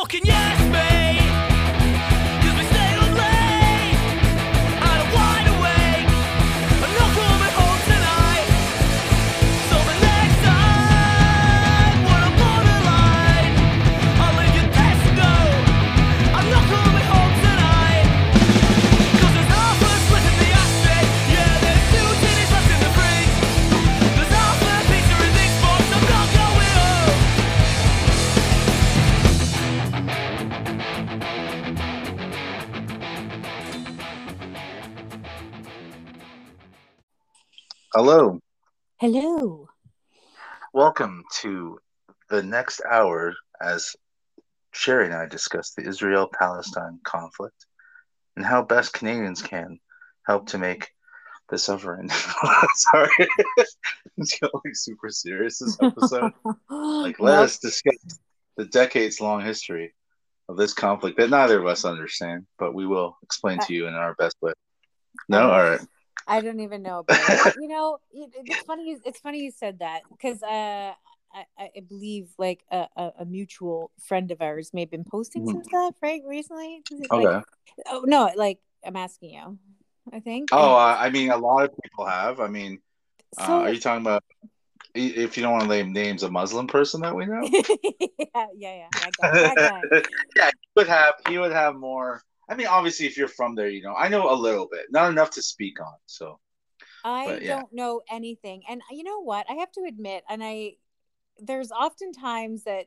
fucking yes, mate. Hello, Hello. welcome to the next hour as Sherry and I discuss the Israel Palestine conflict and how best Canadians can help to make the suffering. Sorry, it's going super serious this episode. Like, let us discuss the decades long history of this conflict that neither of us understand, but we will explain uh, to you in our best way. No, uh, all right. I don't even know about it. you know, it, it's funny. you- It's funny you said that because uh, I, I believe like a, a, mutual friend of ours may have been posting some Mhm. stuff right recently. It, like- Okay. oh no, like I'm asking you. I think. Oh, uh, I mean, a lot of people have. I mean, uh, are you talking about if you don't want to name names, a Muslim person that we know? yeah, yeah, yeah. That guy, that guy. yeah, he would have. He would have more. I mean, obviously, if you're from there, you know. I know a little bit, not enough to speak on. So, I But, yeah. don't know anything. And you know what? I have to admit, and I there's often times that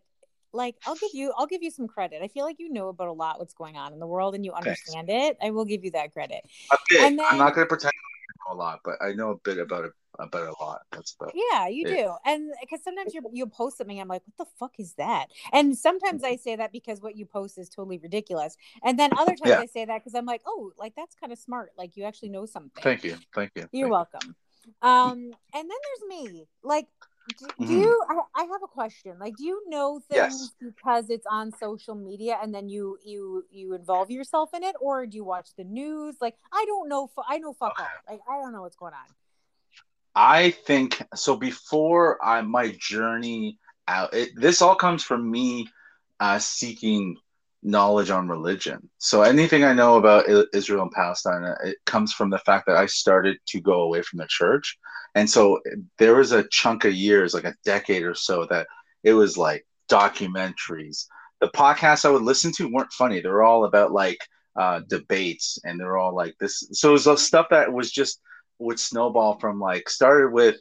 like I'll give you I'll give you some credit. I feel like you know about a lot what's going on in the world and you Thanks. understand it. I will give you that credit. And I'm not going to pretend know a lot, but I know a bit about it. About a lot. That's about. Yeah, you Yeah. do. And because sometimes you you post something, I'm like, what the fuck is that? And sometimes I say that because what you post is totally ridiculous. And then other times Yeah. I say that because I'm like, oh, like that's kind of smart. Like you actually know something. Thank you. Thank you. You're Thank welcome. Um, and then there's me. Like, do, do Mhm. you? I, I have a question. Like, do you know Yes. things because it's on social media, and then you you you involve yourself in it, or do you watch the news? Like, I don't know. I know fuck all. Like, I don't know what's going on. I think so. Before I my journey out, it, this all comes from me uh, seeking knowledge on religion. So anything I know about Israel and Palestine, uh, it comes from the fact that I started to go away from the church, and so there was a chunk of years, like a decade or so, that it was like documentaries. The podcasts I would listen to weren't funny; they were all about like uh, debates, and they're all like this. So it was stuff that was just would snowball from like started with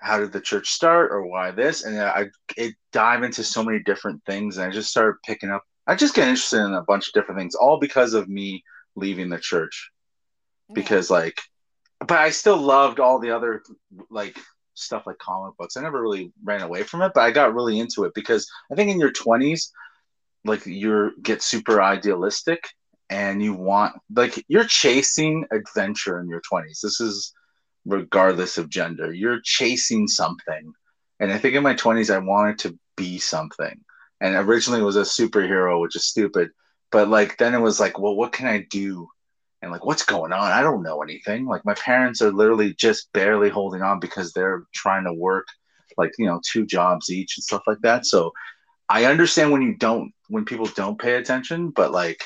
how did the church start or why this and I it dive into so many different things and I just started picking up I just get interested in a bunch of different things all because of me leaving the church. Because like but I still loved all the other like stuff like comic books. I never really ran away from it but I got really into it because I think in your 20s like you're get super idealistic and you want like you're chasing adventure in your 20s this is regardless of gender. You're chasing something. And i think in my 20s i wanted to be something and originally it was a superhero which is stupid. But like then it was like well what can i do? And like what's going on? I don't know anything. Like my parents are literally just barely holding on because they're trying to work like you know two jobs each and stuff like that. So i understand when you don't when people don't pay attention but like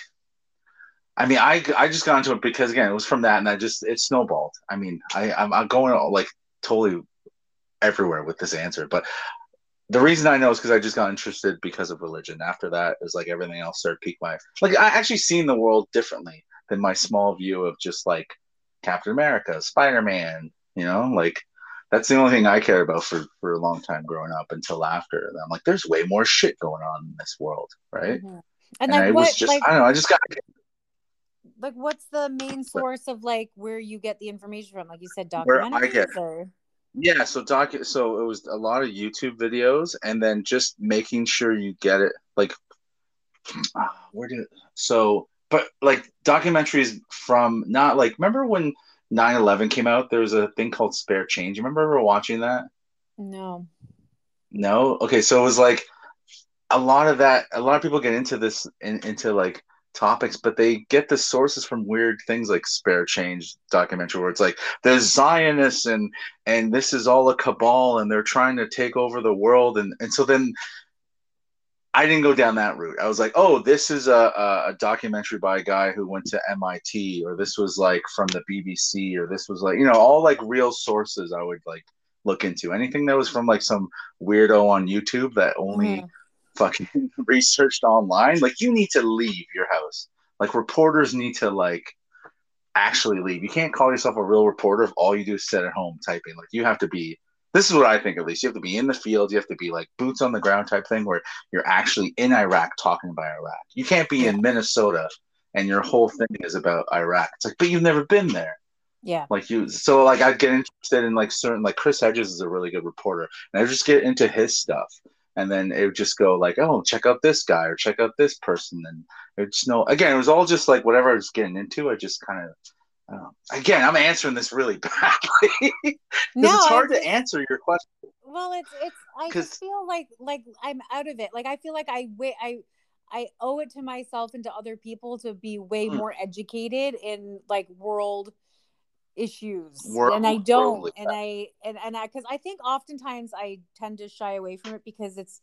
I mean, I I just got into it because again, it was from that, and I just it snowballed. I mean, I I'm, I'm going like totally everywhere with this answer, but the reason I know is because I just got interested because of religion. After that, it was like everything else started pique my like I actually seen the world differently than my small view of just like Captain America, Spider Man. You know, like that's the only thing I cared about for for a long time growing up until after. And I'm like, there's way more shit going on in this world, right? Mhm. And, And, like I what? was just like I don't know, I just got like what's the main source of like where you get the information from? Like you said, Where I documentaries get- or Yeah, so doc so it was a lot of YouTube videos and then just making sure you get it like ah, where did so but like documentaries from not like remember when 9/11 came out there was a thing called spare change. You remember ever watching that? no. No? Okay, so it was like a lot of that a lot of people get into this in, into like topics but they get the sources from weird things like spare change documentary where it's like there's zionists and and this is all a cabal and they're trying to take over the world and and so then I didn't go down that route. I was like, oh, this is a, a, documentary by a guy who went to MIT, or this was like from the BBC, or this was like, you know, all like real sources I would like look into. Anything that was from like some weirdo on YouTube that only Mhm. Fucking researched online, like you need to leave your house. Like reporters need to like actually leave. You can't call yourself a real reporter if all you do is sit at home typing. Like you have to be this is what I think at least. You have to be in the field, you have to be like boots on the ground type thing where you're actually in Iraq talking about Iraq. You can't be in Minnesota and your whole thing is about Iraq. It's like, but you've never been there Yeah. like you so like i'd get interested in like certain like chris hedges is a really good reporter and i just get into his stuff and then it would just go like oh check out this guy or check out this person and it just no again it was all just like whatever i was getting into i just kind of again i'm answering this really badly No, it's hard to answer your question Well, it's it's. I just feel like like I'm out of it. Like I feel like I wait. I I owe it to myself and to other people to be way Mm. more educated in like world issues, World- and I don't. And I and and I because I think oftentimes I tend to shy away from it because it's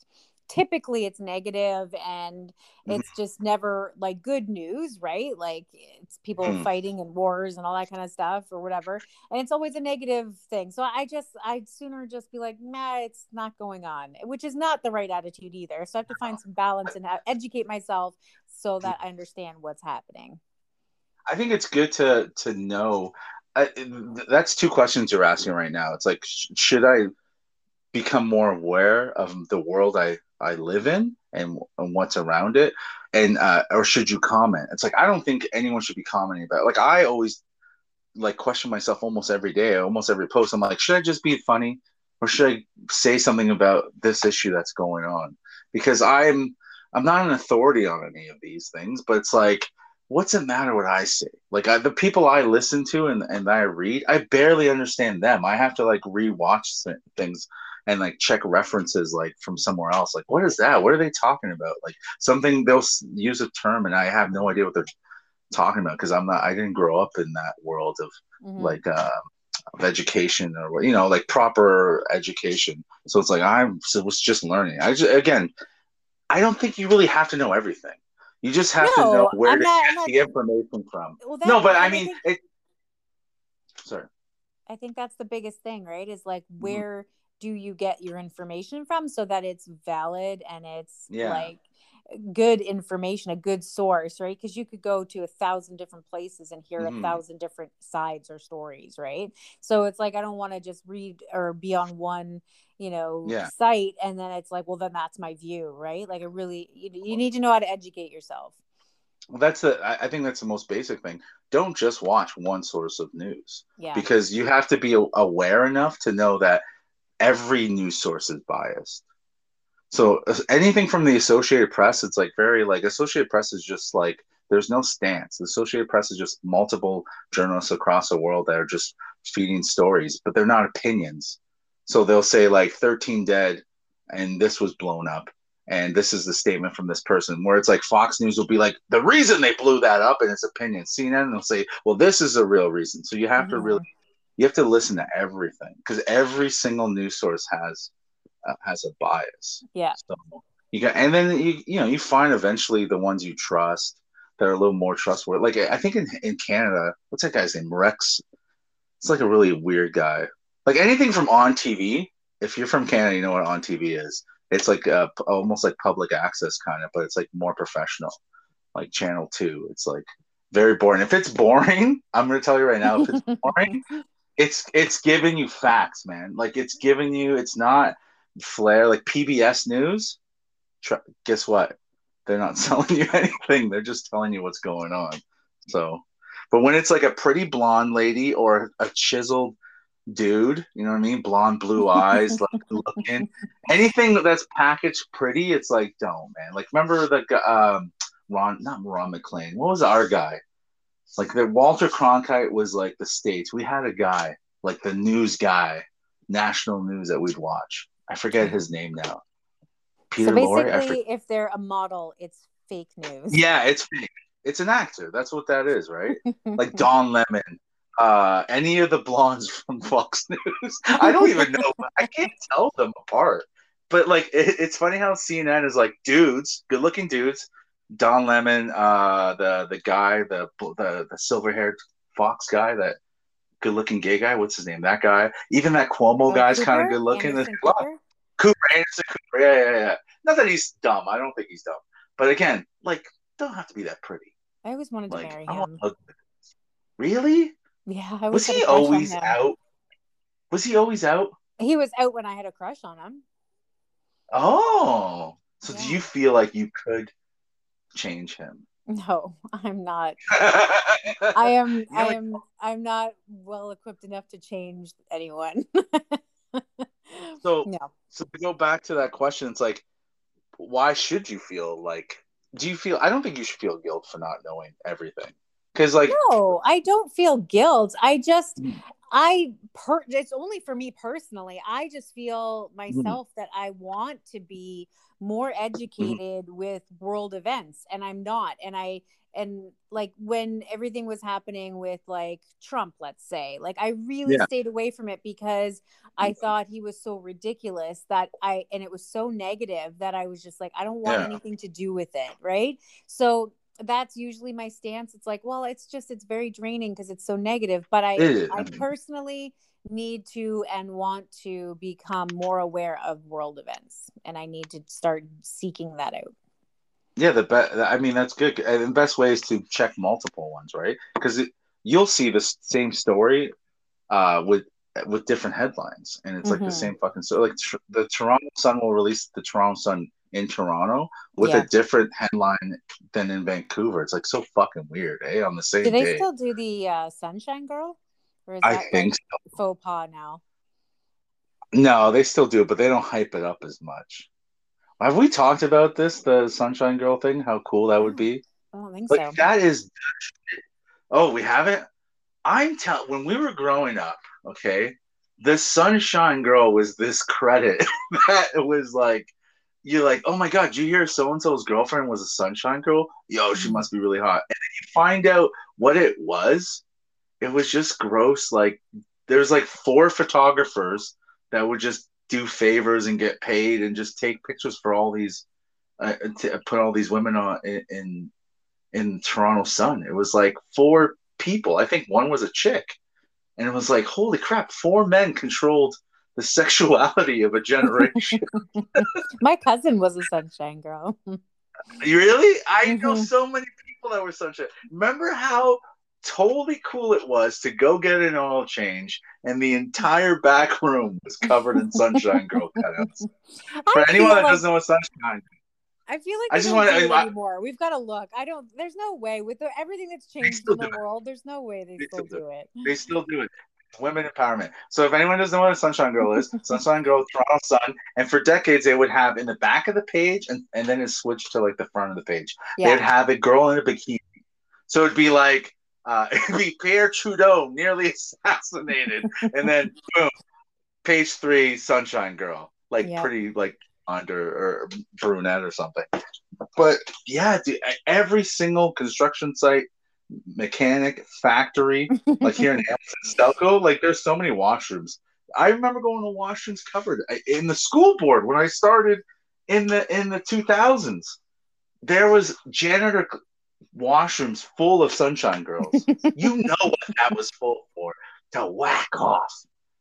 typically it's negative and Mhm. it's just never like good news right like it's people Mm. fighting and wars and all that kind of stuff or whatever and it's always a negative thing so i just i'd sooner just be like nah it's not going on which is not the right attitude either so i have to find some balance and educate myself so that i understand what's happening I think it's good to to know. I, that's two questions you're asking right now. It's like, sh- should I become more aware of the world I I live in and, and what's around it, and uh, or should you comment? It's like I don't think anyone should be commenting about. It. Like I always like question myself almost every day, almost every post. I'm like, should I just be funny, or should I say something about this issue that's going on? Because I'm I'm not an authority on any of these things, but it's like what's it matter what I say? Like I, the people I listen to and, and I read, I barely understand them. I have to like rewatch th- things and like check references like from somewhere else. Like, what is that? What are they talking about? Like something they'll use a term and I have no idea what they're talking about because I'm not. I didn't grow up in that world of Mhm. like uh, of education or you know like proper education. So it's like I'm so was just learning. I just again, I don't think you really have to know everything. You just have to know where I'm to not- get not- the information from. well, No, but I mean, think, it. Sorry. I think that's the biggest thing right is like Mm-hmm. where do you get your information from so that it's valid and it's Yeah. like good information a good source right because you could go to a thousand different places and hear Mhm. a thousand different sides or stories right so it's like i don't want to just read or be on one you know Yeah. site and then it's like well then that's my view right like it really you, you need to know how to educate yourself Well, that's the. I I think that's the most basic thing. Don't just watch one source of news yeah because you have to be aware enough to know that every news source is biased. So anything from the Associated Press, it's like very like Associated Press is just like there's no stance. The Associated Press is just multiple journalists across the world that are just feeding stories, but they're not opinions. So they'll say like 13 dead and this was blown up and this is the statement from this person where it's like Fox News will be like the reason they blew that up and it's opinion. CNN will say, well, this is the real reason. So you have to Mhm. really you have to listen to everything because every single news source has has a bias. yeah So you got, and then you you know you find eventually the ones you trust that are a little more trustworthy. Like I think in in Canada, what's that guy's name? Rex. It's like a really weird guy. Like anything from on TV. If you're from Canada, you know what on TV is. It's like uh, almost like public access kind of, but it's like more professional, like Channel Two. It's like very boring. If it's boring, I'm gonna tell you right now. If it's boring, it's it's giving you facts, man. Like it's giving you. It's not flair like PBS News. Tr- guess what? They're not selling you anything. They're just telling you what's going on. So, but when it's like a pretty blonde lady or a chiseled dude, you know what I mean? Blonde, blue eyes, like looking, anything that's packaged pretty, it's like, don't, man. Like, remember the um, Ron, not Ron McLean. What was our guy? Like the Walter Cronkite was like the states. We had a guy, like the news guy, national news that we'd watch. I forget his name now. Peter so Lorre. I basically if they're a model it's fake news Yeah, it's fake. It's an actor. That's what that is, right? Like Don Lemon, uh, any of the blondes from Fox News. I don't even know. I can't tell them apart. but like it, it's funny how CNN is like dudes, good looking dudes. Don Lemon, uh, the the guy, the the the silver haired fox guy, that good looking gay guy. What's his name? That guy. Even that Cuomo Uh, guy's kind of good looking. Anderson Cooper? Cooper, Anderson Cooper. Yeah, yeah, yeah. Not that he's dumb. I don't think he's dumb. But again, like, don't have to be that pretty. I always wanted to marry him. Really? Yeah, I Was always he always out? Was he always out? He was out when I had a crush on him. Oh, so do you feel like you could change him? No, I'm not. I am. I am. I'm not well equipped enough to change anyone. So, no. so to go back to that question, it's like, why should you feel like? Do you feel? I don't think you should feel guilt for not knowing everything, because like, No, I don't feel guilt. I just, Mm. I per. It's only for me personally. I just feel Mm-hmm. myself that I want to be more educated with world events, and I'm not. And I and like when everything was happening with like Trump, let's say, like I really Yeah. stayed away from it because I Mhm. thought he was so ridiculous that I and it was so negative that I was just like I don't want Yeah. anything to do with it, right? So that's usually my stance. It's like, well, it's just it's very draining because it's so negative, but I I personally need to and want to become more aware of world events and I need to start seeking that out. Yeah, the best. I mean, that's good. And the best way is to check multiple ones, right? Because you'll see the same story uh, with with different headlines, and it's like the Mhm. same fucking So, Like tr- the Toronto Sun will release the Toronto Sun in Toronto with Yeah. a different headline than in Vancouver. It's like so fucking weird, eh? On the same Do they day. still do the uh, Sunshine Girl? Or is I that think like faux pas now? No, they still do, but they don't hype it up as much. Have we talked about this, the Sunshine Girl thing? How cool that would be? I don't think Like so. that is oh, we haven't. I'm telling when we were growing up, okay, the Sunshine Girl was this credit that was like you're like, oh my god, did you hear so and so's girlfriend was a Sunshine Girl? Yo, she must be really hot. And then you find out what it was. It was just gross. Like there's like four photographers that would just do favors and get paid and just take pictures for all these uh, to put all these women on in, in in Toronto Sun. It was like four people. I think one was a chick, and it was like, holy crap! Four men controlled the sexuality of a generation. My cousin was a Sunshine Girl. you really? I know Mhm. so many people that were sunshine. Remember how totally cool it was to go get an oil change, and the entire back room was covered in Sunshine Girl cutouts. For anyone that like, doesn't know what sunshine, I feel like I just just wanna- don't do it I- anymore. We've got to look. I don't. There's no way with the, everything that's changed in the it. world. There's no way they, They still still do do it. they still do it. Women empowerment. So if anyone doesn't know what a Sunshine Girl is, Sunshine Girl, Toronto Sun, and for decades they would have in the back of the page, and, and then it switched to like the front of the page. Yeah. They'd have a girl in a bikini. So it'd be like uh, it'd be Pierre Trudeau nearly assassinated, and then boom, page three, Sunshine Girl, like Yeah. pretty like under or brunette or something. But yeah, dude, every single construction site, mechanic, factory, like here in Hamilton, Stelco, like there's so many washrooms. I remember going to washrooms covered in the school board when I started in the in the 2000s. There was janitor washrooms full of sunshine girls. you know what that was full for to whack off.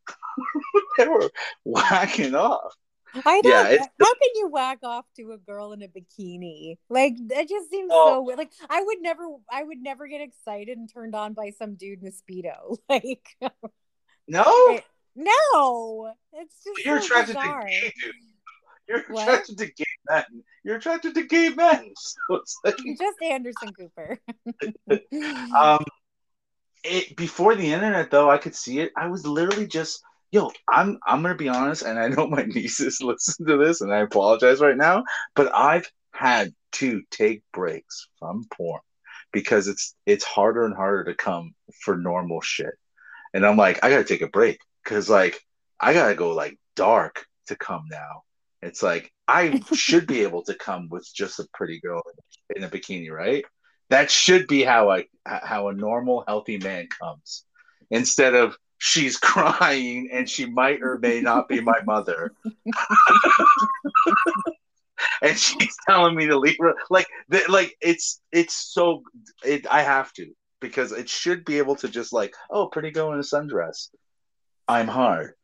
they were whacking off. I don't. Yeah, how can you whack off to a girl in a bikini? Like that just seems Oh. so weird. Like I would never. I would never get excited and turned on by some dude in a speedo. Like No, no, it's just you're so attracted bizarre. to gay dudes. You're What? attracted to gay men. You're attracted to gay men. So it's like Just Anderson Cooper. Um, it before the internet though, I could see it. I was literally just, yo, I'm I'm gonna be honest, and I know my nieces listen to this, and I apologize right now, but I've had to take breaks from porn because it's it's harder and harder to come for normal shit, and I'm like, I gotta take a break because like I gotta go like dark to come now. It's like I should be able to come with just a pretty girl in a bikini, right? That should be how I how a normal healthy man comes, instead of she's crying and she might or may not be my mother. and she's telling me to leave her like the, like it's it's so it I have to because it should be able to just like oh pretty girl in a sundress. I'm hard.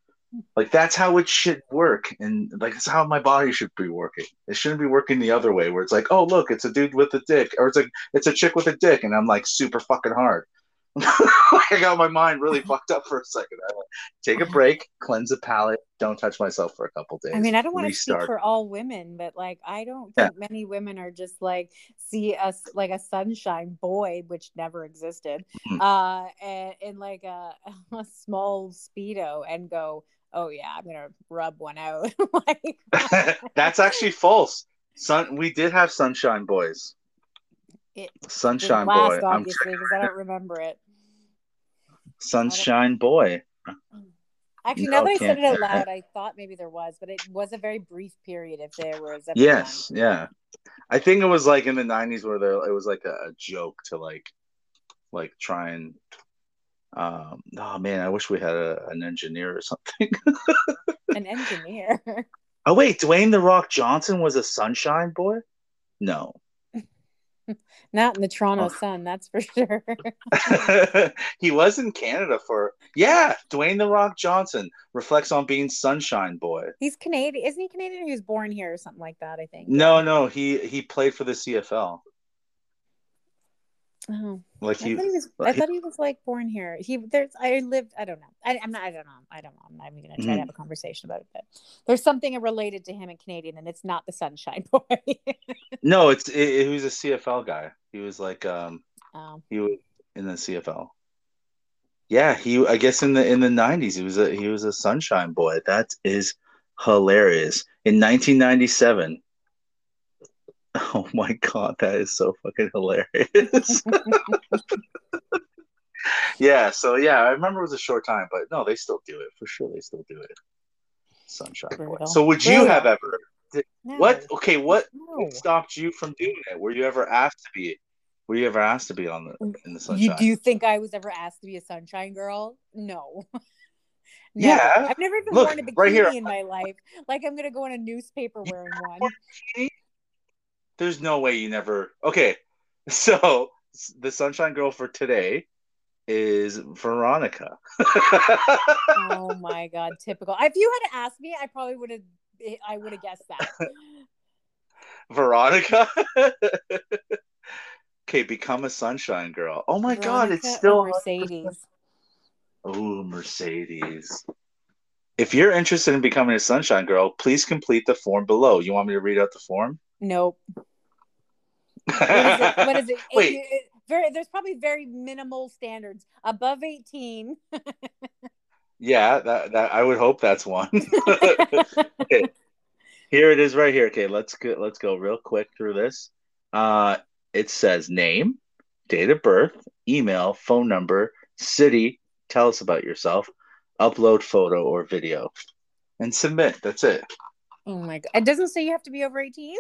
Like that's how it should work and like that's how my body should be working. It shouldn't be working the other way where it's like oh look it's a dude with a dick or it's like it's a chick with a dick and I'm like super fucking hard I got my mind really fucked up for a second. I take a break, cleanse the palate, don't touch myself for a couple days. I mean, I don't want to speak for all women, but like, I don't Yeah. think many women are just like see us like a sunshine boy, which never existed, Mhm. uh, and in like a, a small speedo and go, "Oh yeah, I'm gonna rub one out." like, That's actually false. Sun, we did have Sunshine Boys. It Sunshine Boy. Obviously, because I don't remember it. Sunshine Boy. Actually, No, now that I said it out loud, I thought maybe there was, but it was a very brief period. If there was, Yes, yeah. I think it was like in the '90s where there it was like a, a joke to like, like try and. Um, oh man, I wish we had a, an engineer or something. an engineer. oh wait, Dwayne the Rock Johnson was a Sunshine Boy. No, Not in the Toronto Oh. Sun, that's for sure. he was in Canada for yeah. Dwayne the Rock Johnson reflects on being Sunshine Boy. He's Canadian, isn't he Canadian? He was born here or something like that. I think. No, no, he he played for the CFL. Oh, Like I he, thought he was. I thought he was like born here. He there's. I lived. I don't know. I, I'm not. I don't know. I don't know. I'm not even gonna try Mhm. to have a conversation about it. But there's something related to him in Canadian, and it's not the Sunshine Boy. no, it's it, he was a CFL guy. He was like um um, he was in the CFL. Yeah, he I guess in the in the nineties he was a he was a sunshine boy. That is hilarious. In nineteen ninety seven. Oh my god, that is so fucking hilarious. yeah, so yeah, I remember it was a short time, but no, they still do it. For sure they still do it. Sunshine boy. So would you Brutal. have ever no. what okay, what No. stopped you from doing it? Were you ever asked to be were you ever asked to be on the mm, in the sunshine? You do you think I was ever asked to be a sunshine girl? No. No. Yeah. I've never even Look, worn a bikini right in my life. Like I'm gonna go in a newspaper wearing one. There's no way you never. Okay, so the Sunshine Girl for today is Veronica. Oh my god, typical. If you had asked me, I probably would have I would have guessed that. Veronica. okay, become a Sunshine Girl. Oh my God, it's still Mercedes. Oh, Mercedes. If you're interested in becoming a Sunshine Girl, please complete the form below. You want me to read out the form? Nope. What is it? What is it? Wait. It- it- very there's probably very minimal standards. Above 18. Yeah, that, that I would hope that's one. okay. Here it is right here. Okay, let's go let's go real quick through this. Uh it says name, date of birth, email, phone number, city, tell us about yourself, upload photo or video, and submit. That's it. Oh my god. It doesn't say you have to be over 18.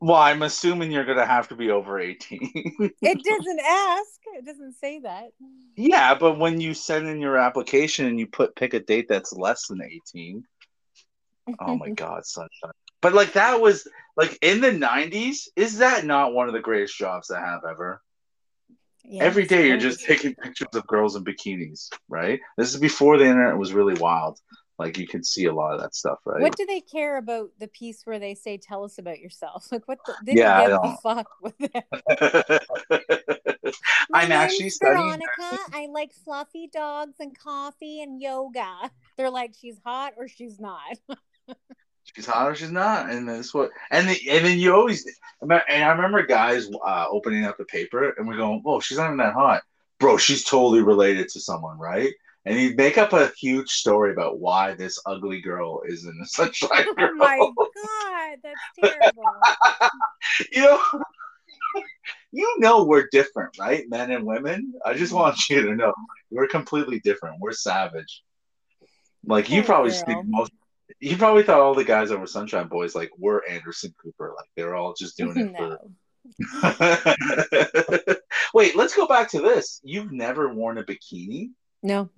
Well, I'm assuming you're gonna have to be over 18. It doesn't ask. It doesn't say that. yeah, but when you send in your application and you put pick a date that's less than 18, oh my god, sunshine. But like that was like in the 90s, is that not one of the greatest jobs I have ever? Yeah, Every day you're just taking pictures of girls in bikinis, right? This is before the internet was really wild. Like you could see a lot of that stuff, right? What do they care about the piece where they say "Tell us about yourself"? Like, what? The, they Yeah, I don't give a fuck with that. I'm actually. Veronica. I like fluffy dogs and coffee and yoga. They're like, she's hot or she's not. She's hot or she's not, and that's what. And the, and then you always. And I remember guys uh, opening up the paper and we're going, "Whoa, she's not even that hot, bro. She's totally related to someone, right?" And he'd make up a huge story about why this ugly girl is in the Sunshine oh Girl. Oh my god, that's terrible. you know, you know we're different, right? Men and women. I just want you to know we're completely different. We're savage. Like you probably girl. think most. You probably thought all the guys that were Sunshine Boys like were Anderson Cooper, like they're all just doing it for. Wait, let's go back to this. You've never worn a bikini? no.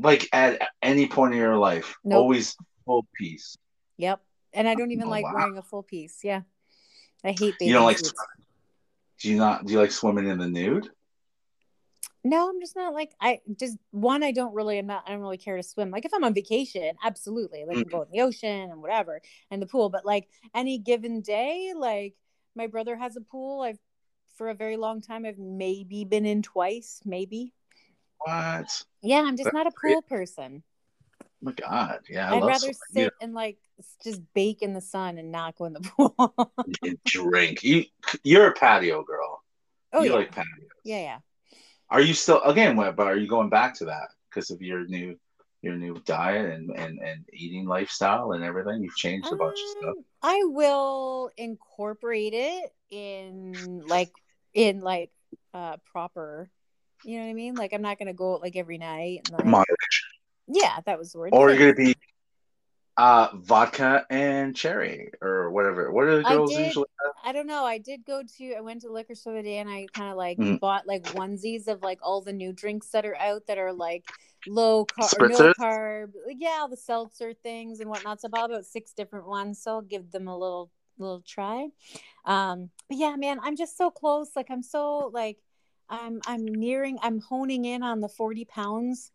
Like at any point in your life, Nope. always full piece. Yep. And I don't even Oh, like wow. wearing a full piece. Yeah. I hate bathing You don't like suits. Do you not? Do you like swimming in the nude? No, I'm just not like I just one. I don't really. I'm not. I don't really care to swim. Like if I'm on vacation, absolutely. Like Mm. go in the ocean and whatever, and the pool. But like any given day, like my brother has a pool. I've for a very long time. I've maybe been in twice, maybe. What? Yeah, I'm just That's not a pool person. Oh my god! Yeah, I I'd love rather sit and like just bake in the sun and not go in the pool. Drink. You you're a patio girl. oh you yeah, like patios. yeah, yeah. Are you still again? what- But are you going back to that because of your new your new diet and and and eating lifestyle and everything? You've changed a bunch of stuff. Um, I will incorporate it in like in like uh proper. You know what I mean? Like I'm not gonna go out like every night. And, like, Moderation. Yeah, that was the word. Or you're gonna be uh vodka and cherry or whatever. What do the I girls did- usually have? I don't know. I did go to. I went to liquor store the day, and I kind of like Mhm. bought like onesies of like all the new drinks that are out that are like low carb, no carb. Like, yeah, all the seltzer things and whatnot. So I bought about six different ones. So I'll give them a little little try. Um, but yeah, man, I'm just so close. Like I'm so like I'm I'm nearing. I'm honing in on the forty pounds.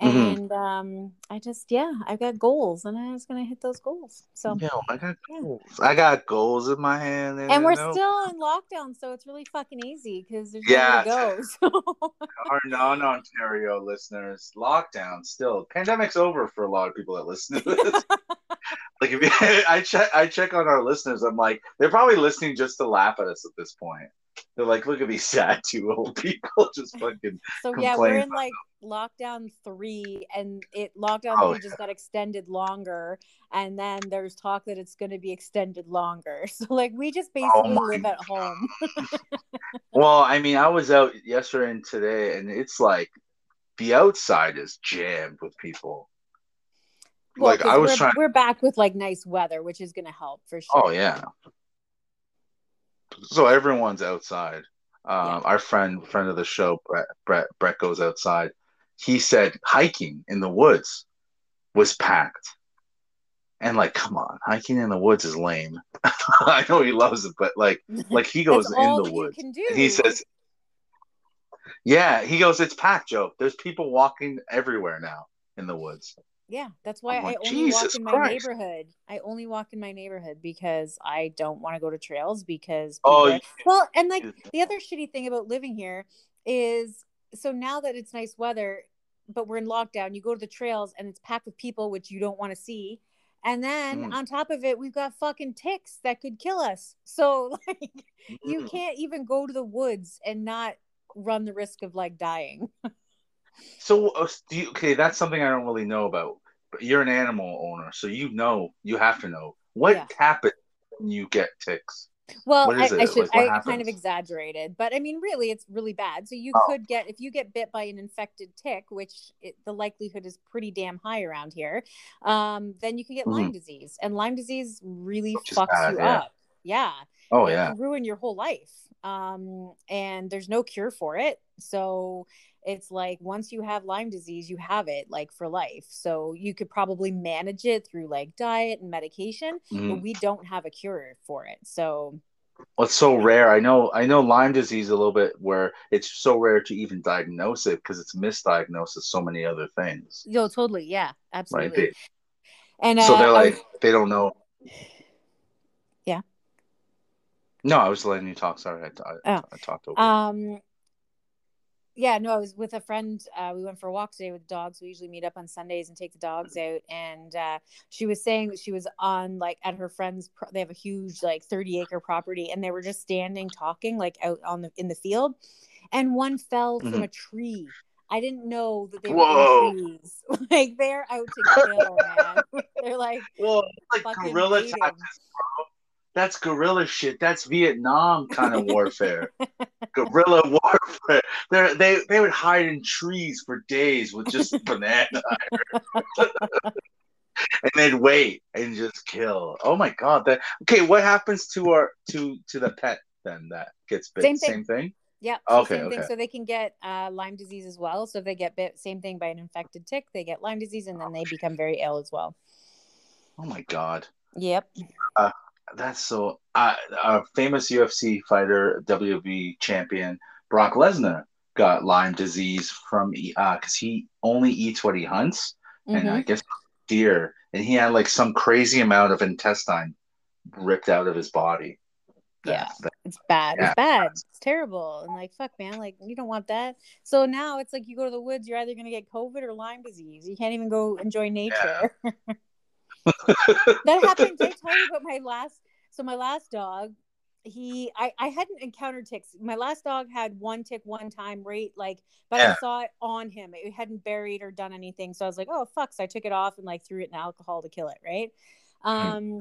Mhm. And um, I just yeah, I've got goals, and I was gonna hit those goals. So Yo, I got Yeah. goals. I got goals in my hand. and we're no- still in lockdown, so it's really fucking easy because there's Yeah. nowhere to go. So our non-Ontario listeners, lockdown still. Pandemic's over for a lot of people that listen to this. like if you, I check, I check on our listeners. I'm like, they're probably listening just to laugh at us at this point. They're like, look at these sad two old people just fucking. so yeah, we're in like lockdown three, and it lockdown Oh, three just got extended longer, and then there's talk that it's going to be extended longer. So like we just oh basically my live at home. Well, I mean, I was out yesterday and today, and it's like the outside is jammed with people. Well, like I was we're, trying. we're back with like nice weather, which is going to help for oh, sure. Oh yeah. So everyone's outside. Um, Our friend, friend of the show, Brett, Brett, Brett goes outside. He said hiking in the woods was packed, and like, come on, hiking in the woods is lame. I know he loves it, but like, like he goes in the woods. You can do. And he says, "Yeah." He goes, "It's packed, Joe. There's people walking everywhere now in the woods." Yeah, that's why I'm I like, only walk Jesus in my Christ. neighborhood. I only walk in my neighborhood because I don't want to go to trails because Oh, are- well, and like the other shitty thing about living here is so now that it's nice weather, but we're in lockdown, you go to the trails and it's packed with people which you don't want to see. And then Mm. on top of it, we've got fucking ticks that could kill us. So like you Mm. can't even go to the woods and not run the risk of like dying. So, uh, do you, okay, that's something I don't really know about. But you're an animal owner, so you know, you have to know what Yeah. happens when you get ticks. Well, I, I should Like, I kind of exaggerated, but I mean, really, it's really bad. So you Oh. could get if you get bit by an infected tick, which it, the likelihood is pretty damn high around here. Um, then you can get Lyme disease, and Lyme disease really. Which fucks bad, you yeah. up. Yeah, Oh it yeah, can ruin your whole life. Um, and there's no cure for it. So it's like once you have Lyme disease, you have it like for life. So you could probably manage it through like diet and medication, Mhm. but we don't have a cure for it. So Well, it's so rare. I know, I know Lyme disease a little bit where it's so rare to even diagnose it because it's misdiagnosed as so many other things. yo, totally, yeah, Right? absolutely. They, and so uh, they're like, was- they don't know. Yeah. No, I was letting you talk. Sorry, I, I, Oh. I talked over. Um, yeah, no, I was with a friend. Uh, we went for a walk today with dogs. We usually meet up on Sundays and take the dogs out. And uh, she was saying that she was on like at her friend's. Pro- they have a huge like thirty acre property, and they were just standing talking like out on the in the field, and one fell from Mhm. a tree. I didn't know that they were Whoa. in trees. like they're out to kill, man. they're like well, like fucking guerrilla tactics, bro. That's guerrilla shit. That's Vietnam kind of warfare. guerrilla warfare. They they they would hide in trees for days with just banana, and they'd wait and just kill. Oh my god! That okay. What happens to our to to the pet then that gets bit? Same thing. thing. Yeah. Okay, thing. okay. So they can get uh, Lyme disease as well. So if they get bit, same thing by an infected tick, they get Lyme disease, and then they become very ill as well. Oh my god. Yep. That's so. Uh, a famous UFC fighter, WWE champion Brock Lesnar, got Lyme disease from because he only eats what he hunts, and I Mhm. guess deer, and he had like some crazy amount of intestine ripped out of his body. Yeah. That- that- It's bad. Yeah. It's bad. It's terrible. And like, fuck, man, like you don't want that. So now it's like you go to the woods, you're either gonna get COVID or Lyme disease. You can't even go enjoy nature. that happened. Did I tell you about my last? So my last dog, he, I, I hadn't encountered ticks. My last dog had one tick one time, right? Like, but I saw it on him. It hadn't buried or done anything. So I was like, oh fuck. So I took it off and like threw it in alcohol to kill it, right? Um,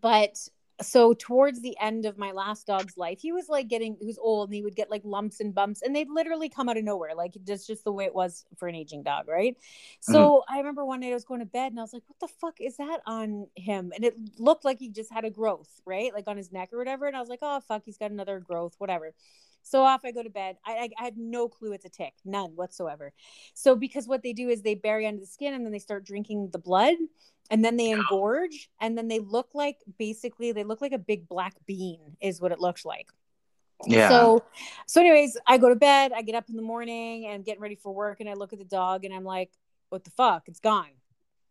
but so towards the end of my last dog's life, he was like getting he was old and he would get like lumps and bumps and they'd literally come out of nowhere. Like that's just the way it was for an aging dog, right? Mm-hmm. So I remember one night I was going to bed and I was like, what the fuck is that on him? And it looked like he just had a growth, right? Like on his neck or whatever. And I was like, oh fuck, he's got another growth, whatever. So off I go to bed. I, I, I had no clue it's a tick, none whatsoever. So because what they do is they bury under the skin and then they start drinking the blood and then they engorge and then they look like basically they look like a big black bean is what it looks like. yeah. So, so anyways, I go to bed. I get up in the morning and I'm getting ready for work, and I look at the dog, and I'm like, "What the fuck? It's gone."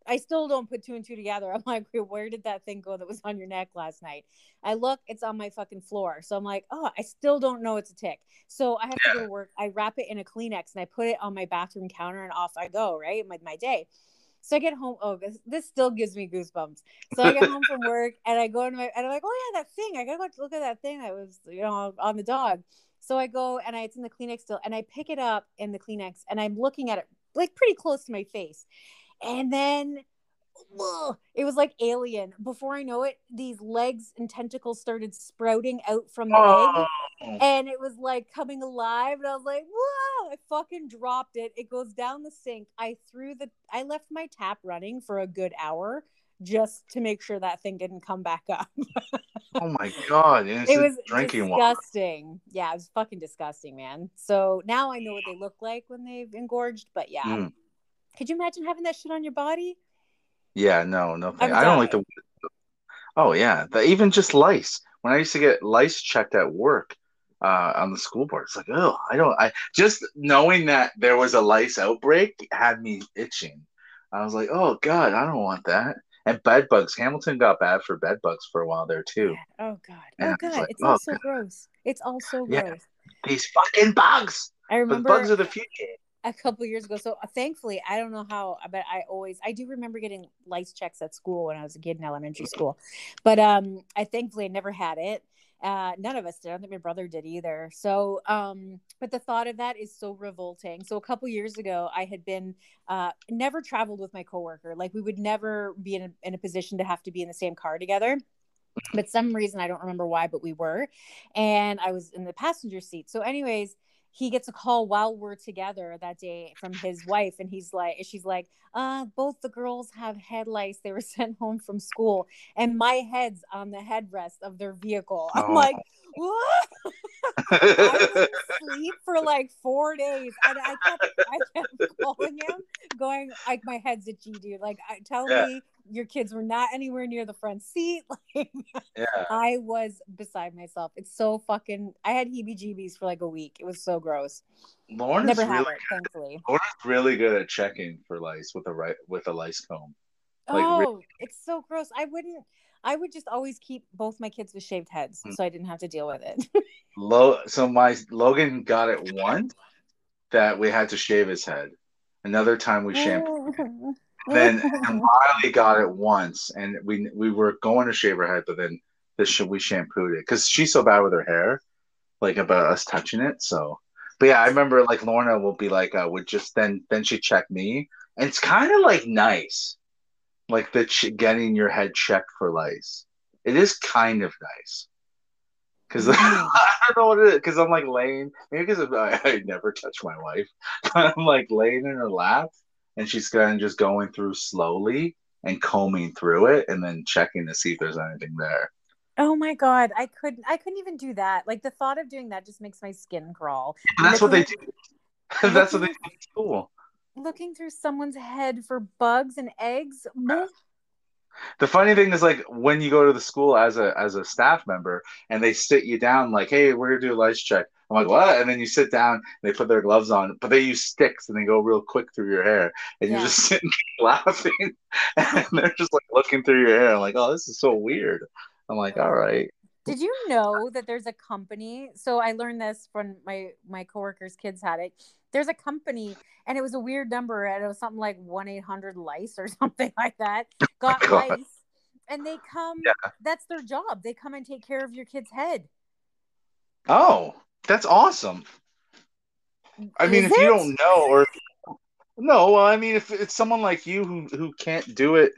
I still don't put two and two together. I'm like, where did that thing go that was on your neck last night?" I look, it's on my fucking floor. So I'm like, "Oh, I still don't know it's a tick." So I have to go to work. I wrap it in a Kleenex and I put it on my bathroom counter, and off I go. Right, with my day. So I get home. Oh, this, this still gives me goosebumps. So I get home from work and I go into my and I'm like, oh yeah, that thing. I gotta go look at that thing that was you know on the dog. So I go and I it's in the Kleenex still, and I pick it up in the Kleenex and I'm looking at it like pretty close to my face, and then. ugh, It was like alien. Before I know it, these legs and tentacles started sprouting out from the egg Oh, and it was like coming alive and i was like whoa i fucking dropped it it goes down the sink i threw the i left my tap running for a good hour just to make sure that thing didn't come back up oh my god! it was drinking water. disgusting yeah it was fucking disgusting man so now i know what they look like when they've engorged but yeah Mm. Could you imagine having that shit on your body Yeah, no, no. I I don't like the. Oh yeah, the, even just lice. When I used to get lice checked at work, uh, on the school board, it's like, oh, I don't. I just knowing that there was a lice outbreak had me itching. I was like, oh god, I don't want that. And bed bugs. Hamilton got bad for bed bugs for a while there too. oh god Yeah, oh god like, it's oh, all so God. gross it's all so Yeah. gross These fucking bugs. i But remember bugs are the future. A couple years ago. So uh, thankfully, I don't know how, but I always I do remember getting lice checks at school when I was a kid in elementary school. But um, I thankfully never had it. Uh, none of us did. I don't think my brother did either. So, um, but the thought of that is so revolting. So a couple years ago, I had been uh, never traveled with my coworker. Like we would never be in a, in a position to have to be in the same car together. But some reason I don't remember why, but we were, and I was in the passenger seat. So, anyways, he gets a call while we're together that day from his wife and he's like she's like uh both the girls have head lice they were sent home from school and my head's on the headrest of their vehicle i'm Oh. like what i didn't sleep for like four days and i kept i kept calling him going like my head's itchy dude like I, tell Yeah. me your kids were not anywhere near the front seat like yeah. I was beside myself. It's so fucking. I had heebie-jeebies for like a week. It was so gross. Lauren Never really, it, thankfully. Lauren's really good at checking for lice with a right with a lice comb. Like, oh, it's so gross. I wouldn't. I would just always keep both my kids with shaved heads, Mm. so I didn't have to deal with it. Lo- so my Logan got it once that we had to shave his head. Another time we shampooed. Then and Riley got it once, and we we were going to shave her head, but then this we shampooed it because she's so bad with her hair, like about us touching it. So, but yeah, I remember like Lorna will be like, uh, would just then then she check me, and it's kind of like nice, like the ch- getting your head checked for lice. It is kind of nice. Cause Mhm. I don't know what it is. Cause I'm like laying, maybe because I, I never touch my wife. I'm like laying in her lap, and she's kind of just going through slowly and combing through it, and then checking to see if there's anything there. Oh my god, I couldn't. I couldn't even do that. Like the thought of doing that just makes my skin crawl. And that's what they do. that's what they do in school. Looking through someone's head for bugs and eggs. The funny thing is, like when you go to the school as a as a staff member, and they sit you down, like, "Hey, we're gonna do a lice check." I'm like, "What?" And then you sit down, and they put their gloves on, but they use sticks, and they go real quick through your hair, and you're just sitting laughing, and they're just like looking through your hair. I'm like, "Oh, this is so weird." I'm like, "All right." Did you know that there's a company? So I learned this from my my coworkers' kids had it. There's a company, and it was a weird number, and it was something like one eight hundred lice or something like that. Oh got God. lice, and they come. Yeah. That's their job. They come and take care of your kid's head. Oh, that's awesome. I mean, Is if you don't know, or no, well, I mean, if it's someone like you who who can't do it,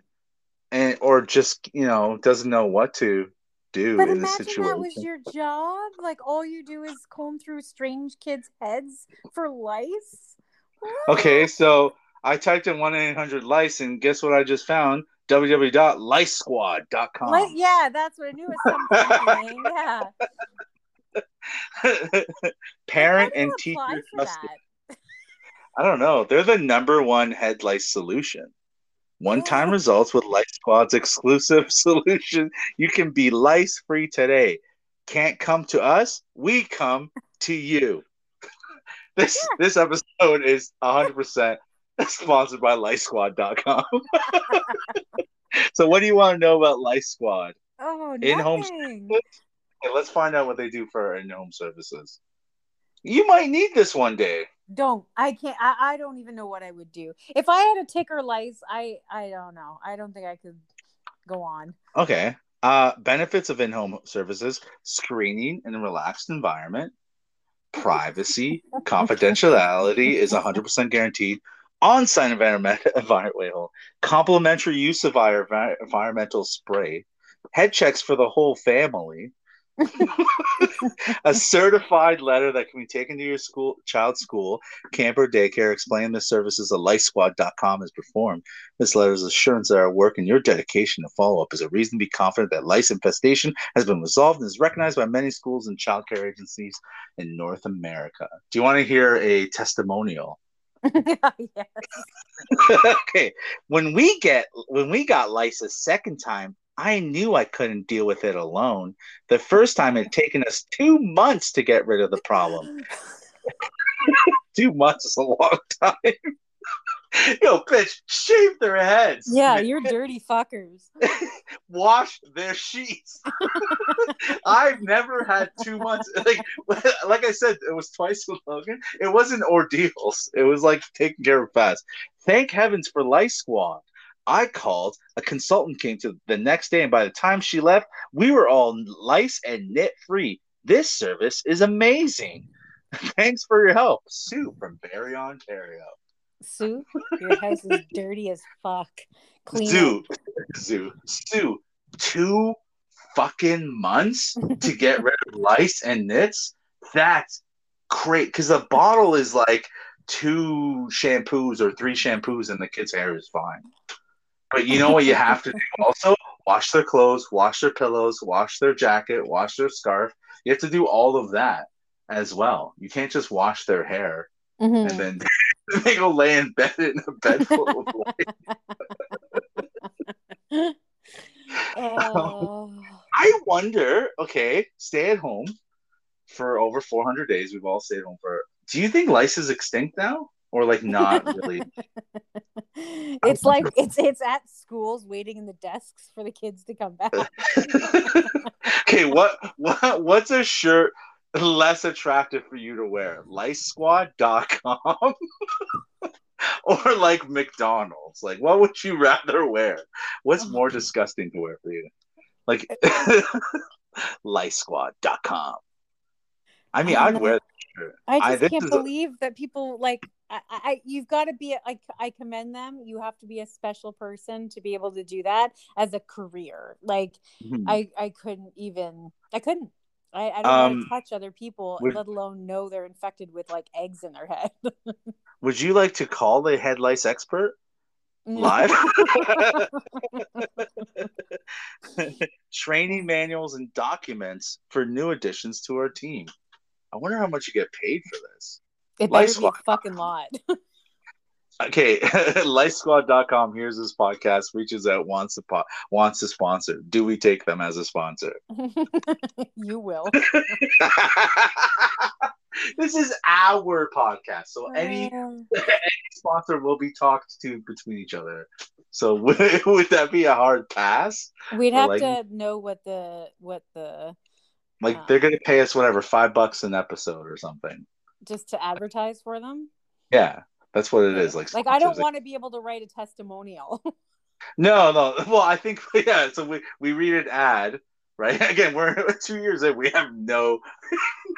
and or just you know doesn't know what to do But in situation. that was your job. Like all you do is comb through strange kids' heads for lice. Okay, so I typed in one eight hundred lice, and guess what I just found? www.licesquad.com. Like, yeah, that's what I knew. It was something. yeah. Parent How do you and teacher trusted. I don't know. They're the number one head lice solution. One time Yeah. results with Lice Squad's exclusive solution. You can be lice free today. Can't come to us? We come to you. This this episode is 100% sponsored by LiceSquad.com. so, what do you want to know about Lice Squad? Oh, In-home nothing. Okay, let's find out what they do for in-home services. You might need this one day. Don't. I can't. I, I don't even know what I would do if I had a ticker lice. I I don't know. I don't think I could go on. Okay. Uh, benefits of in-home services: screening in a relaxed environment, privacy, confidentiality is 100% guaranteed. On-site environment, environment wait, hold. complimentary use of our environmental spray, head checks for the whole family, a certified letter that can be taken to your school, child's school, camp, or daycare explaining the services that LiceSquad.com has performed. This letter is assurance that our work and your dedication to follow up is a reason to be confident that lice infestation has been resolved and is recognized by many schools and child care agencies in North America. Do you want to hear a testimonial? yes. okay, when we get when we got lice a second time, I knew I couldn't deal with it alone. The first time it had taken us two months to get rid of the problem. Two months is a long time. Yo, bitch, shave their heads. Yeah, man. you're dirty fuckers. wash their sheets. I've never had two months. Like, like I said, it was twice with Logan. It wasn't ordeals. It was like taking care of fast. Thank heavens for Lice Squad. I called. A consultant came to the next day, and by the time she left, we were all lice and knit free. This service is amazing. Thanks for your help, Sue from Barrie, Ontario. Sue, your house is dirty as fuck. Clean. Sue, Sue, Sue, two fucking months to get rid of lice and nits? That's great because the bottle is like two shampoos or three shampoos, and the kid's hair is fine. But you know what you have to do also? Wash their clothes, wash their pillows, wash their jacket, wash their scarf. You have to do all of that as well. You can't just wash their hair Mhm. and then they go lay in bed in a bed full of lice. Oh. I wonder, okay, stay at home for over 400 days. We've all stayed home for. Do you think lice is extinct now? Or like not really? it's like it's it's at schools waiting in the desks for the kids to come back. okay, what what what's a shirt less attractive for you to wear? Licesquad.com or like McDonald's? Like what would you rather wear? What's more disgusting to wear for you? Like uh, licesquad.com. I mean, I I'd wear that shirt. I I- just this can't is believe that people like I, I you've got to be I, I commend them. You have to be a special person to be able to do that as a career. Like Mhm. I I couldn't even I couldn't. I, I don't want Um, to touch other people, would- let alone know they're infected with like eggs in their head. Would you like to call the head lice expert? live. Training manuals and documents for new additions to our team. I wonder how much you get paid for this. It better be a fucking lot. Okay, licesquad.com here's this podcast, reaches out, wants to po- wants to sponsor. Do we take them as a sponsor? you will. this is our podcast, so any Um, sponsor will be talked to between each other. So would, would that be a hard pass? We'd Or have like- to know what the what the Like they're gonna pay us whatever five bucks an episode or something. Just to advertise for them. Yeah, that's what it is. Like, Like I don't want to be able to write a testimonial. No, no. Well, I think yeah. So we we read an ad, right? Again, we're two years in. We have no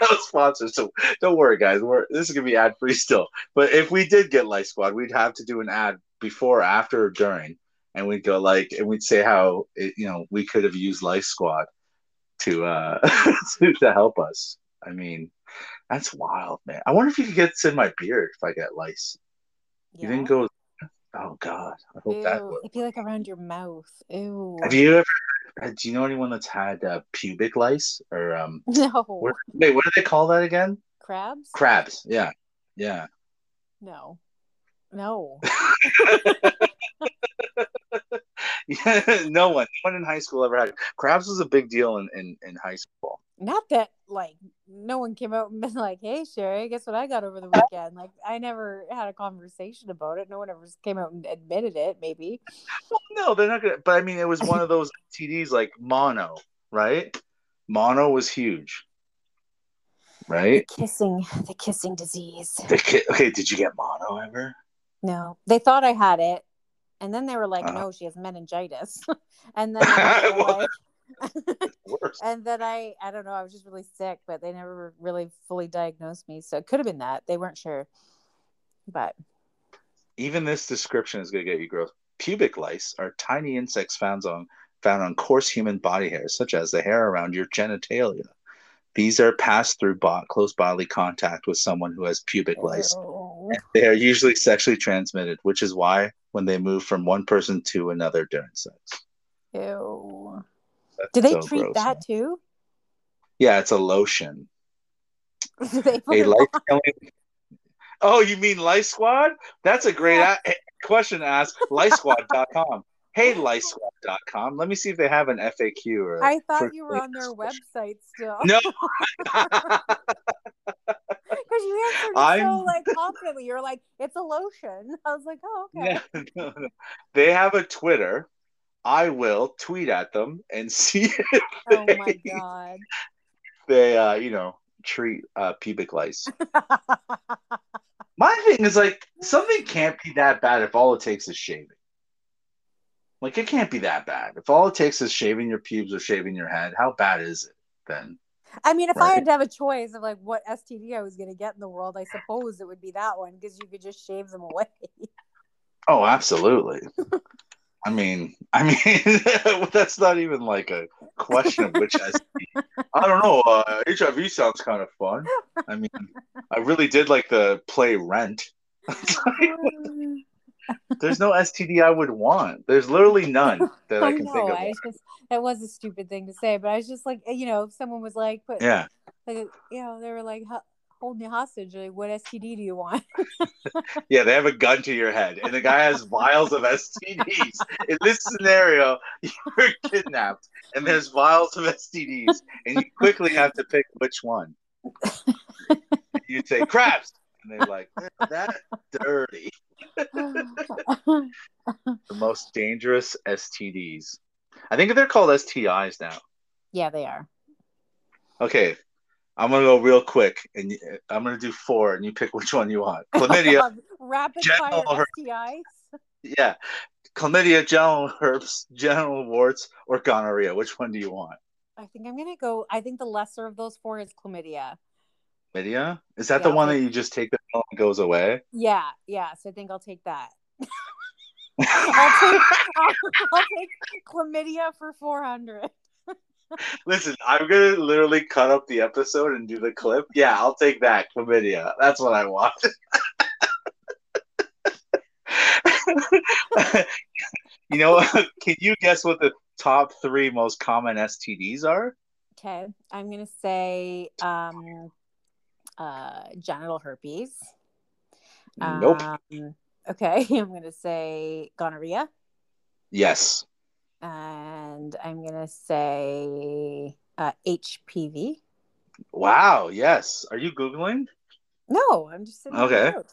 no sponsors, so don't worry, guys. We're this is gonna be ad free still. But if we did get Lice Squad, we'd have to do an ad before, after, or during, and we'd go like, and we'd say how it, you know we could have used Lice Squad to uh to, to help us. I mean, that's wild, man. I wonder if you could get this in my beard if I get lice. You didn't go. Oh God, I hope that Ew, would. it'd be like around your mouth. Ew. Have you ever? uh, Do you know anyone that's had uh, pubic lice or um? No. What, wait, what do they call that again? Crabs? Crabs. Yeah, yeah. No. No. Yeah, no one, no one in high school ever had crabs. Was a big deal in in, in high school. Not that like no one came out and been like, "Hey, Sherry, guess what I got over the weekend?" Like I never had a conversation about it. No one ever came out and admitted it. Maybe. Well, no, they're not gonna. But I mean, it was one of those TDs like mono, right? Mono was huge, right? Kissing, the kissing disease. The ki- okay, did you get mono ever? No, they thought I had it, and then they were like, Uh-huh. "No, she has meningitis," and then they were Well, like. And then I, I don't know, I was just really sick, but they never really fully diagnosed me, so it could have been that they weren't sure. But Even this description is going to get you gross. Pubic lice are tiny insects found on found on coarse human body hairs, such as the hair around your genitalia. These are passed through bo- close bodily contact with someone who has pubic lice. Oh. Ew. They are usually sexually transmitted, which is why when they move from one person to another during sex. Ew. That's Do they so treat gross, that man. too? Yeah, it's a lotion. Do they A it lice on? killing. Oh, you mean Lice Squad? That's a great Yeah. a- question to ask. LiceSquad.com. Hey, LiceSquad.com. Let me see if they have an FAQ or. I thought you were on their website still. No. Because you answered so I'm- like confidently. You're like, it's a lotion. I was like, oh, okay. no, no, no. They have a Twitter. I will tweet at them and see if Oh they, my god. they uh, you know, treat uh, pubic lice. My thing is like something can't be that bad if all it takes is shaving. Like it can't be that bad. If all it takes is shaving your pubes or shaving your head, how bad is it then? I mean, if I had to have a choice of like what STD I was going to get in the world, I suppose it would be that one because you could just shave them away. Oh, absolutely. I mean, I mean, that's not even like a question of which STD. I don't know. Uh, HIV sounds kind of fun. I mean, I really did like the play Rent. There's no STD I would want. There's literally none that I I can know. think of. I just that was a stupid thing to say, but I was just like, you know, if someone was like, put, Yeah. like, you know, they were like, "Ho- holding you hostage. Like, what STD do you want? Yeah, they have a gun to your head, and the guy has vials of STDs. In this scenario, you're kidnapped, and there's vials of STDs, and you quickly have to pick which one. You'd say crabs, and they're like, "That's dirty." The most dangerous STDs. I think they're called STIs now. yeah, they are. Okay, I'm gonna go real quick, and you- I'm gonna do four, and you pick which one you want. Chlamydia, Rapid fire herpes. STIs. yeah, chlamydia, genital herpes, genital warts, or gonorrhea. Which one do you want? I think I'm gonna go. I think the lesser of those four is chlamydia. Chlamydia? Is that Yeah, the one that you just take the pill and it goes away? Yeah, yeah. So I think I'll take that. I'll take I'll, I'll take chlamydia for four hundred. Listen, I'm gonna literally cut up the episode and do the clip. Yeah, I'll take that chlamydia. That's what I want. you know, can you guess what the top three most common STDs are? Okay, I'm gonna say um, uh, genital herpes. Nope. Um, okay, I'm gonna say gonorrhea, Yes. And I'm gonna say uh, HPV. Wow. Yes. Are you googling? No, I'm just sitting. Okay.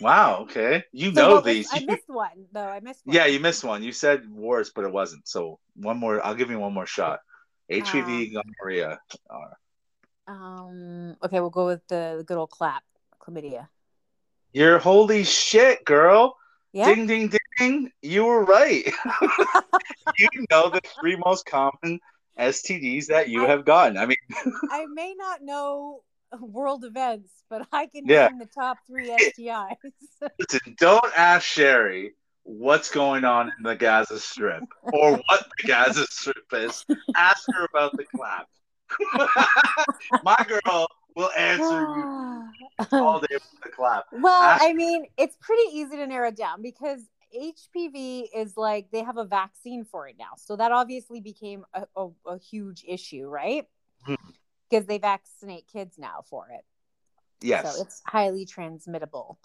Wow. Okay. You So know these. I missed one. No, I missed one. yeah, you missed one. You said worse, but it wasn't. So one more. I'll give you one more shot. HPV, gonorrhea. Um. Okay, we'll go with the, the good old clap, chlamydia. You're holy shit, girl. Yeah. Ding, ding, ding. You were right. you know the three most common STDs that you I- have gotten. I mean, I may not know world events, but I can Yeah. name the top three STIs. listen, don't ask Sherry what's going on in the Gaza Strip or what the Gaza Strip is. Ask her about the clap. My girl will answer you all day with the clap. well, Ask- I mean, it's pretty easy to narrow down because HPV is like they have a vaccine for it now. So that obviously became a, a, a huge issue, right? Because they vaccinate kids now for it. Yes, So it's highly transmittable.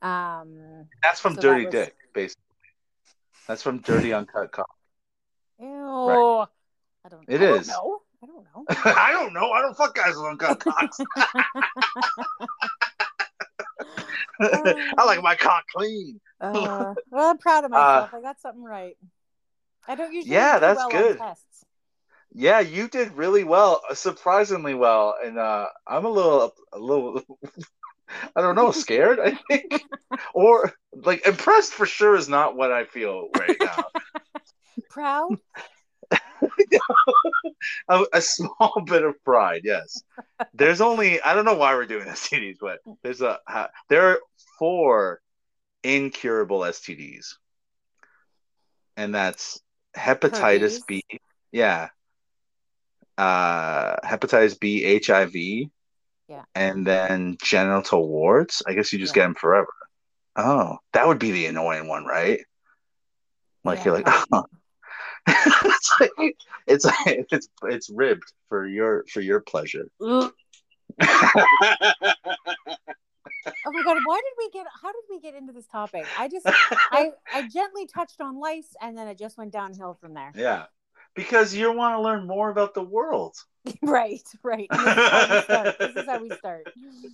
Um, that's from so that Dirty was- Dick, basically. That's from Dirty Uncut Cock. ew. I don't It I don't know. I don't know. I don't know. I don't fuck guys with uncut cocks. I like my cock clean. Uh, well, I'm proud of myself. I got something right. I don't usually Uh, Yeah, do that's well good. on tests. Yeah, you did really well, surprisingly well, and uh, I'm a little, a little, I don't know, scared. I think, or like impressed for sure is not what I feel right now. Proud? A, a small bit of pride, yes. There's only I don't know why we're doing STDs, but there's a there are four incurable STDs, and that's hepatitis Herpes. B, yeah, uh, hepatitis B, HIV, Yeah. and then genital warts. I guess you just Yeah. get them forever. Oh, that would be the annoying one, right? Like Yeah, you're like, probably. it's like it's like it's it's ribbed for your for your pleasure. Oh my god, why did we get how did we get into this topic? I just I I gently touched on lice and then it just went downhill from there. yeah, because you want to learn more about the world. right, right. This is how we start. This is how we start.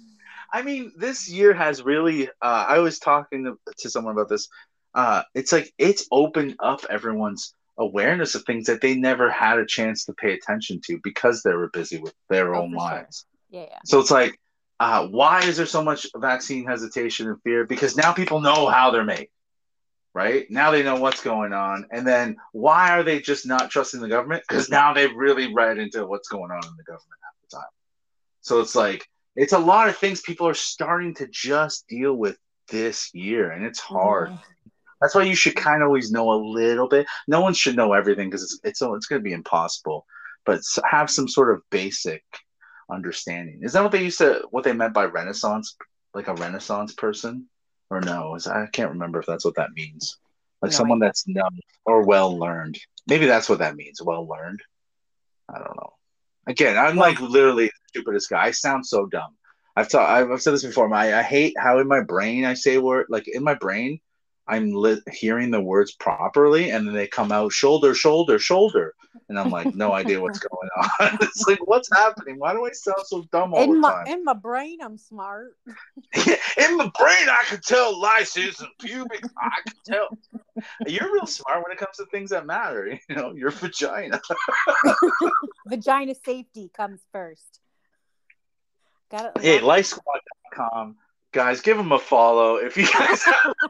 I mean, this year has really. Uh, I was talking to, to someone about this. Uh, it's like it's opened up everyone's awareness of things that they never had a chance to pay attention to because they were busy with their Oh, own for sure. lives. Yeah, yeah. So it's like, uh, why is there so much vaccine hesitation and fear? Because now people know how they're made, right? Now they know what's going on. And then why are they just not trusting the government? Because now they've really read into what's going on in the government half the time. So it's like, it's a lot of things people are starting to just deal with this year, and it's hard. Mhm. That's why you should kind of always know a little bit. No one should know everything because it's it's it's going to be impossible. But have some sort of basic understanding. Is that what they used to what they meant by Renaissance, like a Renaissance person, or no? Is I can't remember if that's what that means. Like No someone that's known or well learned. Maybe that's what that means. Well learned. I don't know. Again, I'm like literally the stupidest guy. I sound so dumb. I've ta- I've I've said this before. My I hate how in my brain I say word like in my brain I'm li- hearing the words properly, and then they come out shoulder, shoulder, shoulder, and I'm like, no idea what's going on. it's like, what's happening? Why do I sound so dumb all In the my time? in my brain, I'm smart. in my brain, I can tell lysis and pubic. I can tell. You're real smart when it comes to things that matter. You know, your vagina. Vagina safety comes first. Got it. Hey, licesquad.com. Guys, give them a follow. If you guys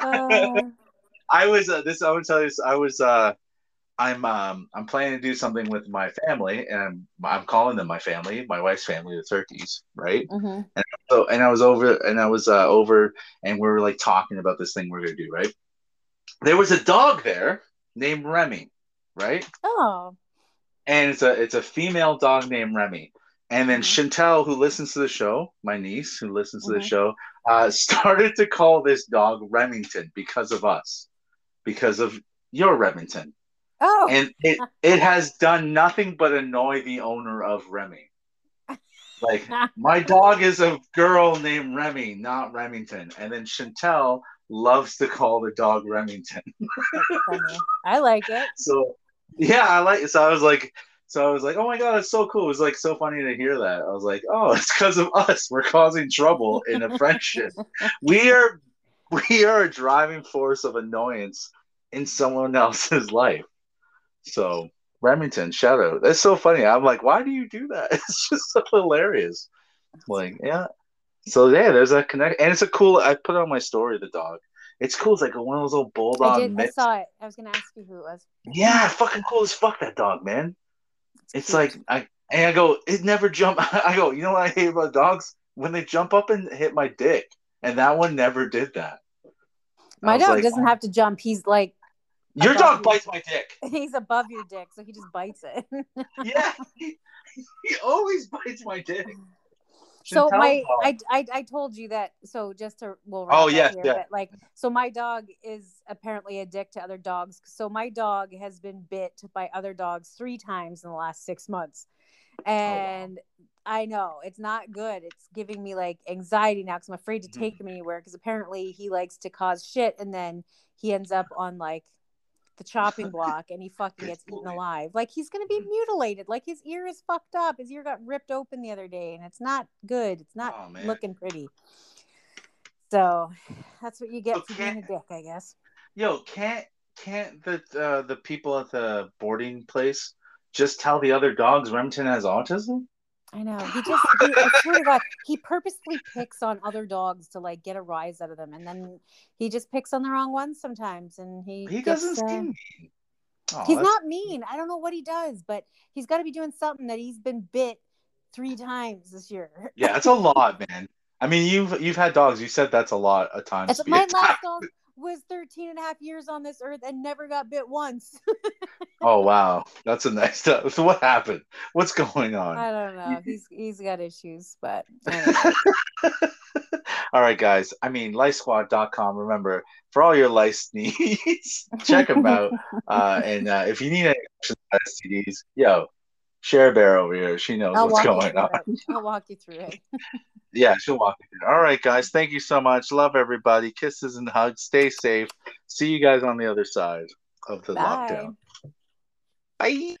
Uh, I was uh, this. I would tell you. this, I was. uh I'm. Um. I'm planning to do something with my family, and I'm. I'm calling them my family, my wife's family, the turkeys, right? mhm. So, and I was over, and I was uh, over, and we were like talking about this thing we're gonna do, right? There was a dog there named Remy, right? Oh, And it's a it's a female dog named Remy, And then Mhm. Chantel, who listens to the show, my niece who listens to the Mhm. show, uh, started to call this dog Remington because of us, because of your Remington. Oh, And it, it has done nothing but annoy the owner of Remy. Like, my dog is a girl named Remy, not Remington. And then Chantel loves to call the dog Remington. I like it. So yeah, I like it. so I was like so I was like, oh my god, it's so cool. It was like so funny to hear that. I was like, oh, it's because of us. We're causing trouble in a friendship. we are we are a driving force of annoyance in someone else's life. So Remington, shout out. That's so funny. I'm like, why do you do that? It's just so hilarious. Like, yeah. So yeah, there's a connect, and it's a cool. I put on my story. The dog. It's cool. It's like one of those little I bulldog did. I saw it. I was gonna ask you who it was. Yeah, fucking cool as fuck that dog, man. It's like I and I go, it never jump. I go, you know what I hate about dogs? When they jump up and hit my dick, and that one never did that. My dog like, doesn't have to jump. He's like Your dog you. bites my dick. he's above your dick, so he just bites it. Yeah, he, he always bites my dick. So my I, I I told you that so just to we'll Oh, yes, here, yeah. like so my dog is apparently a dick to other dogs. So my dog has been bit by other dogs three times in the last six months. Oh, wow. And I know it's not good. It's giving me like anxiety now because I'm afraid to Mhm. take him anywhere because apparently he likes to cause shit and then he ends up on like the chopping block and he fucking gets eaten alive. Like he's gonna be Mhm. mutilated. Like his ear is fucked up. His ear got ripped open the other day and it's not good. It's not Oh, looking pretty. So that's what you get So for being a dick, I guess. Yo, can't can't the uh, the people at the boarding place just tell the other dogs Remington has autism? I know. He just, he, I swear to God, he purposely picks on other dogs to like get a rise out of them, and then he just picks on the wrong ones sometimes, and he He gets, doesn't uh, seem mean. Oh, he's not mean. I don't know what he does, but he's got to be doing something that he's been bit three times this year. Yeah, that's a lot, man. I mean, you've you've had dogs. You said that's a lot of times. That's my last dog was 13 and a half years on this earth and never got bit once. Oh wow, that's a nice. So what happened? What's going on? I don't know. He's he's got issues, but all right, guys. I mean, licesquad.com. Remember, for all your lice needs, check them out. Uh, and uh, if you need any questions STDs, yo, Share Bear over here. She knows I'll what's going on. it. I'll walk you through it. Yeah, she'll walk you through. It. All right, guys. Thank you so much. Love everybody. Kisses and hugs. Stay safe. See you guys on the other side of the Bye. lockdown. Bye.